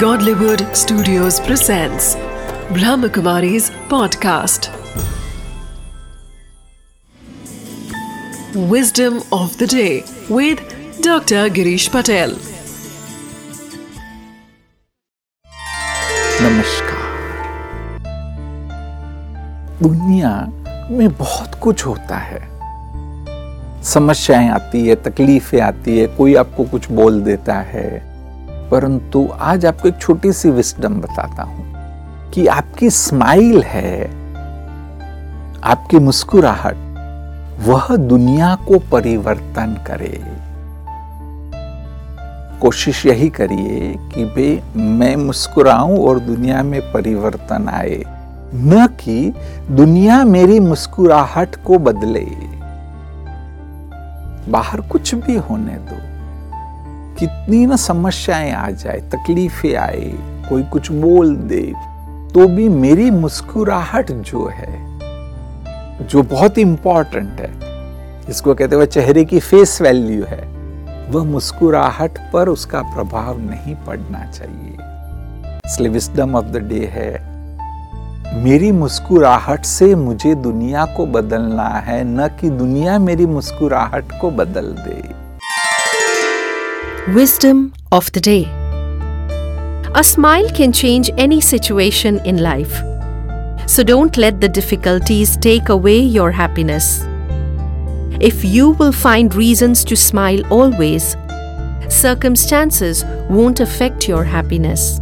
Godlywood Studios presents Brahmakumari's podcast. Wisdom of the day with Dr. Girish Patel. नमस्कार दुनिया में बहुत कुछ होता है समस्याएँ आती है तकलीफें आती है कोई आपको कुछ बोल देता है परंतु आज आपको एक छोटी सी विस्डम बताता हूँ कि आपकी स्माइल है, आपकी मुस्कुराहट, वह दुनिया को परिवर्तन करे। कोशिश यही करिए कि बे मैं मुस्कुराऊं और दुनिया में परिवर्तन आए, न कि दुनिया मेरी मुस्कुराहट को बदले। बाहर कुछ भी होने दो। कितनी ना समस्याएँ आ जाए, तकलीफें आए, कोई कुछ बोल दे तो भी मेरी मुस्कुराहट जो है, जो बहुत इंपॉर्टेंट है, जिसको कहते हुए चेहरे की फेस वैल्यू है, वह मुस्कुराहट पर उसका प्रभाव नहीं पड़ना चाहिए। इसलिए विस्डम ऑफ़ द डे है, मेरी मुस्कुराहट से मुझे दुनिया को बदलना है, न कि दुनिया मेरी मुस्कुराहट को बदल दे। Wisdom of the day A smile can change any situation in life. So don't let the difficulties take away your happiness. If you will find reasons to smile always, circumstances won't affect your happiness.